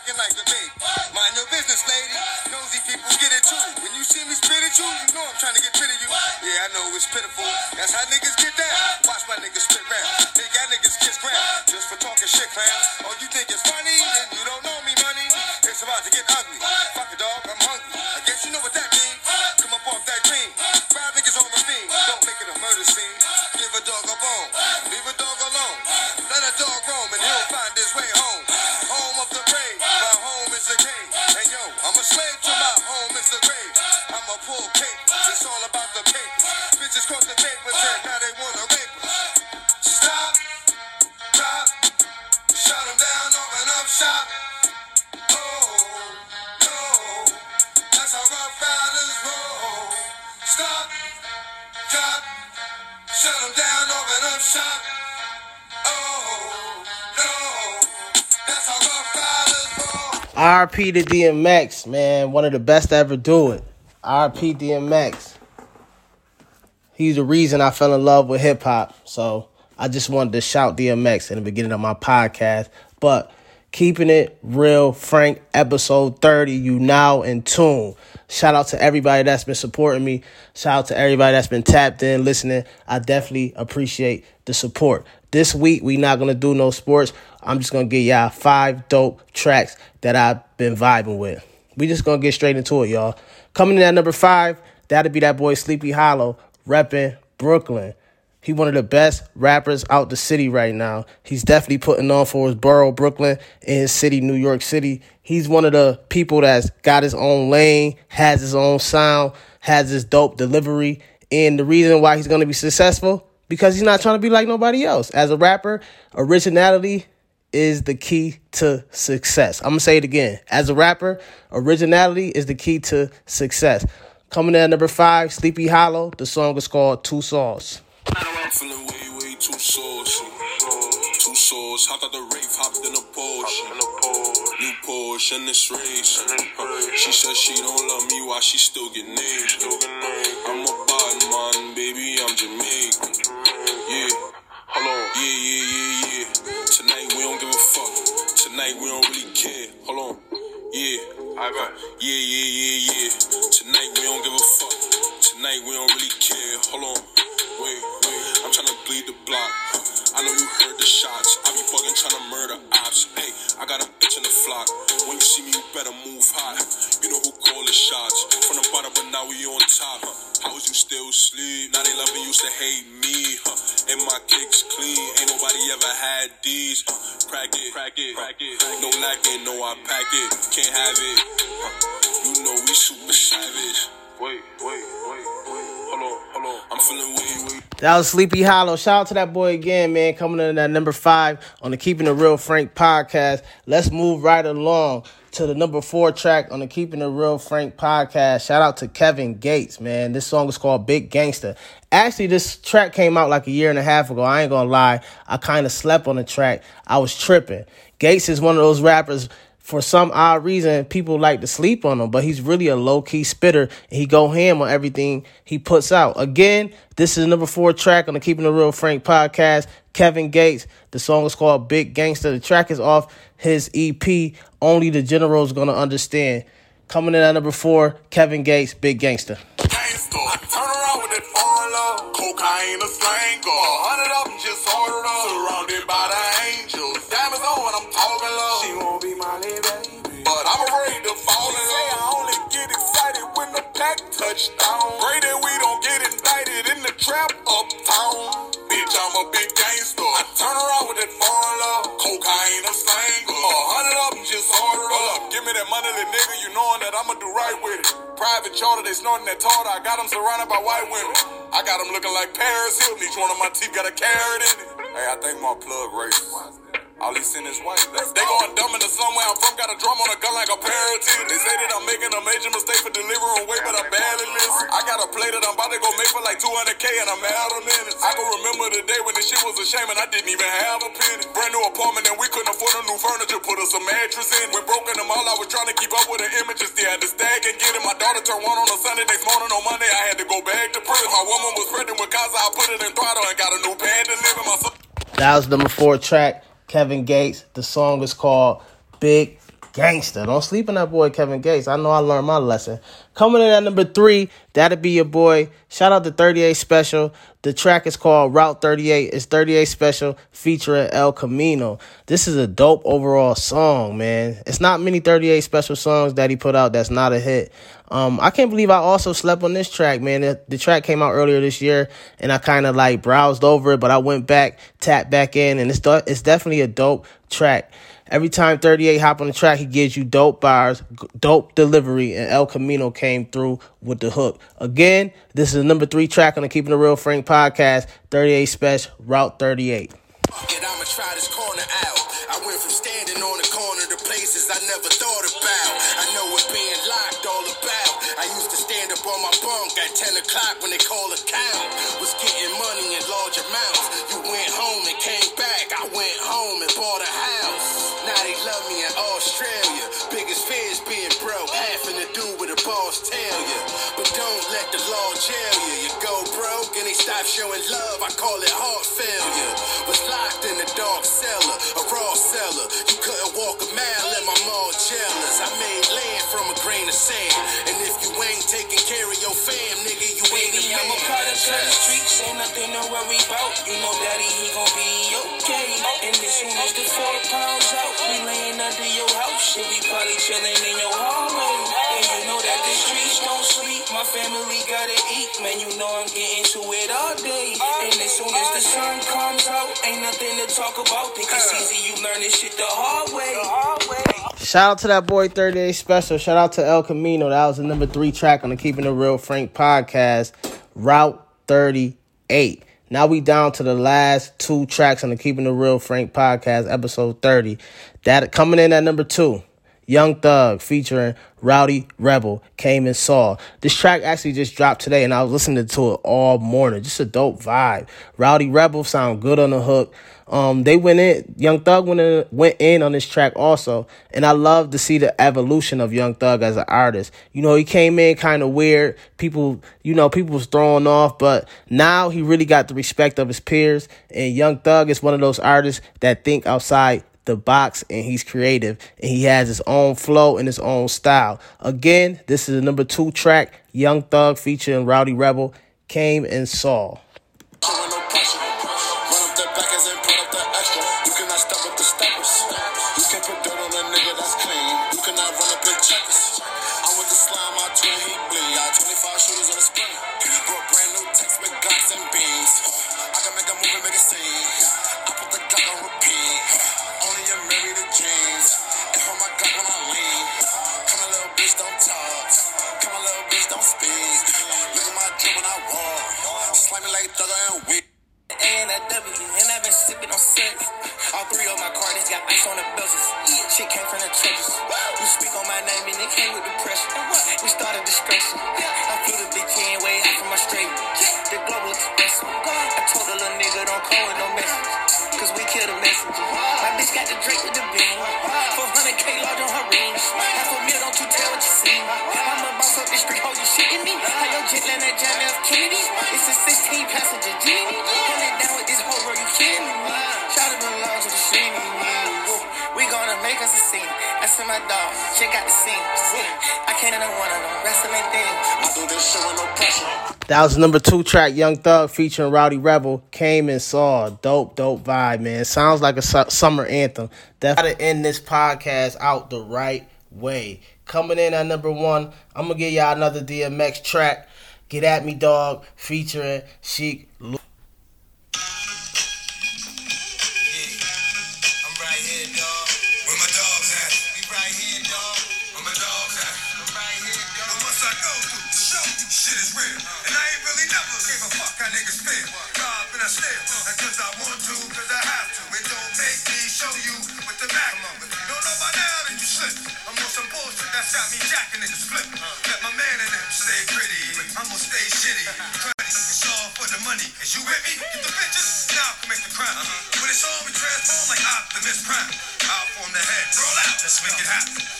acting like a baby. Mind your business, lady. Nosy people get it too. When you see me spit at you, you know I'm trying to get rid of you. Yeah, I know it's pitiful. That's how niggas get down. Watch my niggas spit round. Take that niggas kiss ground. Just for talking shit, clown. Oh, you think it's funny? Then you don't know me, money. It's about to get ugly. Fuck a dog, I'm hungry. I guess you know what that means. RP to DMX, man. One of the best to ever do it. RP DMX. He's the reason I fell in love with hip hop. So I just wanted to shout DMX in the beginning of my podcast. But keeping it real, Frank, episode 30, you now in tune. Shout out to everybody that's been supporting me. Shout out to everybody that's been tapped in, listening. I definitely appreciate the support. This week, we not gonna do no sports. I'm just gonna give y'all five dope tracks that I've been vibing with. We just gonna get straight into it, y'all. Coming in at number five, that'll be that boy Sleepy Hallow, repping Brooklyn. He one of the best rappers out the city right now. He's definitely putting on for his borough, Brooklyn, in his city, New York City. He's one of the people that's got his own lane, has his own sound, has his dope delivery. And the reason why he's gonna be successful, because he's not trying to be like nobody else. As a rapper, originality is the key to success. I'm gonna say it again. As a rapper, originality is the key to success. Coming in at number five, Sleepy Hallow. The song is called Two saucy. Two sauce, hopped out the rave, hopped in a Porsche. New Porsche in this race. She says she don't love me, why she still get named? Yeah, yeah, yeah, yeah. Tonight we don't give a fuck. Tonight we don't really care. Hold on. Wait, wait. I'm tryna bleed the block. I know you heard the shots. I be bugging tryna murder ops. Hey, I got a bitch in the flock. Crack it, crack it, crack it. No lacking, no I pack it. Can't have it. You know we super savage. Wait, wait, wait, wait. Hold. That was Sleepy Hallow. Shout out to that boy again, man. Coming in at number five on the Keeping It Real Frank podcast. Let's move right along to the number four track on the Keeping It Real Frank podcast. Shout out to Kevin Gates, man. This song is called Big Gangsta. Actually, this track came out like a year and a half ago. I ain't gonna lie. I kind of slept on the track. I was tripping. Gates is one of those rappers for some odd reason, people like to sleep on him, but he's really a low key spitter he go ham on everything he puts out. Again, this is number four track on the Keeping the Real Frank podcast. Kevin Gates. The song is called Big Gangsta. The track is off his EP. Only the general's gonna understand. Coming in at number four, Kevin Gates, Big Gangsta. gangster. Turn around with that foreign. Cocaine a slanger. A hundred of them just ordered up. Surrounded by the angels. Diamonds on when I'm talking love. She won't be my baby. But I'm afraid to fall in love. I only get excited when the pack touchdown. Pray that we don't get indicted in the trap uptown. Bitch, I'm a big gangster. Little nigga. You knowing that I'ma do right with it. Private charter, they snorting that tartar. I got them surrounded by white women. I got them looking like Paris Hilton. Each one of my teeth got a carrot in it. Hey, I think my plug racist. All he seen is white. They going dumb into somewhere I'm from. Got a drum on a gun like a parrot. They say that I'm making a major mistake for delivering weight, but I barely listen. I got a play that I'm about to go make for like 200k and I'm out of minutes. I can remember the day when this shit was a shame and I didn't even have a penny. Brand new apartment and we couldn't afford a new furniture. Put us a mattress in. When broken them all, I was trying to keep up with the images. Still had to stack and get it. My daughter turned one on a Sunday. Next morning on Monday, I had to go back to prison. My woman was pregnant with Gaza. I put it in throttle and got a new pad to live in. My son- That was number four track, Kevin Gates. The song is called Big gangster. Don't sleep on that boy Kevin Gates. I know I learned my lesson. Coming in at number three, that'll be your boy. Shout out to 38 Spesh. The track is called Route 38. It's 38 Spesh featuring El Camino. This is a dope overall song, man. It's not many 38 Spesh songs that he put out that's not a hit. Um, I can't believe I also slept on this track, man. The, the track came out earlier this year, and I kind of like browsed over it, but I went back, tapped back in, and it's it's definitely a dope track. Every time 38 hop on the track, he gives you dope bars, dope delivery, and El Camino came through with the hook. Again, this is the number three track on the Keeping the Real Frank podcast, 38 Spesh, Route 38. I'ma try this corner out. I went from standing on the corner to places I never thought about. I know what being locked all about. I used to stand up on my bunk at 10 o'clock when they call a count. Was getting money in large amounts. You went home boss tell you. But don't let the law jail you. You go broke and they stop showing love. I call it heart failure. Was locked in a dark cellar, a raw cellar. You couldn't walk a mile in my mall jealous. I made land from a grain of sand. And if you ain't taking care of your fam, nigga, you ain't a I'm a part of the streets, ain't nothing to worry about. You know daddy, he gon' be okay. And as soon as the four pounds out, we laying under your house. Shit, we probably chilling in your hallway. Family gotta eat, man. You know I'm getting to it all day. And as soon as the sun comes out, ain't nothing to talk about. Think it's easy, you learn this shit the hard way. Shout out to that boy 38 Spesh. Shout out to El Camino. That was the number three track on the Keeping It Real Frank podcast, Route 38. Now we down to the last two tracks on the Keeping It Real Frank podcast, episode 30. That coming in at number two. Young Thug featuring Rowdy Rebel came and saw. This track actually just dropped today and I was listening to it all morning. Just a dope vibe. Rowdy Rebel sound good on the hook. Um, they went in, Young Thug went in, went in on this track also. And I love to see the evolution of Young Thug as an artist. You know, he came in kind of weird. People, you know, people was thrown off, but now he really got the respect of his peers. And Young Thug is one of those artists that think outside the box and he's creative and he has his own flow and his own style. Again, this is the number two track, Young Thug featuring Rowdy Rebel, came and saw. On. Shit came from the trenches. You speak on my name and it came with the pressure. We started discretion. I flew the big ten way out from Australia. The global express. I told the little nigga don't call with no message. Cause we kill the messenger. My bitch got the Drake with the beam. 400k my dog. The scene. I can't one of them. I do this shit with no pressure. That was number two track, Young Thug featuring Rowdy Rebel, came and saw. Dope, dope vibe, man. Sounds like a su- summer anthem. Definitely gotta end this podcast out the right way. Coming in at number one, I'm gonna give y'all another DMX track. Get at me, dog, featuring Sheek. Shit is real? And I ain't really never gave a fuck how niggas feel. Rob and I steal. Not cause I want to, cause I have to. It don't make me show you with the magnum. Don't know by now, then you slip. I'm on some bullshit that's got me jacking niggas flip. Let my man in them stay pretty. I'ma stay shitty. It's all for the money. Is you with me? Get the bitches. Now commit the crime. When it's all we transform like Optimus Prime. Out from the head. Roll out. Let's make it happen.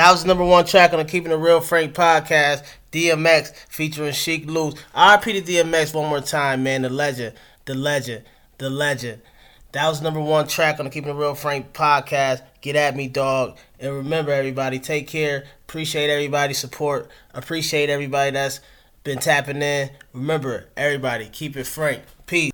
That was the number one track on the Keeping It Real Frank podcast. DMX featuring Sheek Louch. RP to DMX one more time, man. The legend, the legend, the legend. That was number one track on the Keeping It Real Frank podcast. Get at me, dog. And remember, everybody, take care. Appreciate everybody's support. Appreciate everybody that's been tapping in. Remember, everybody, keep it frank.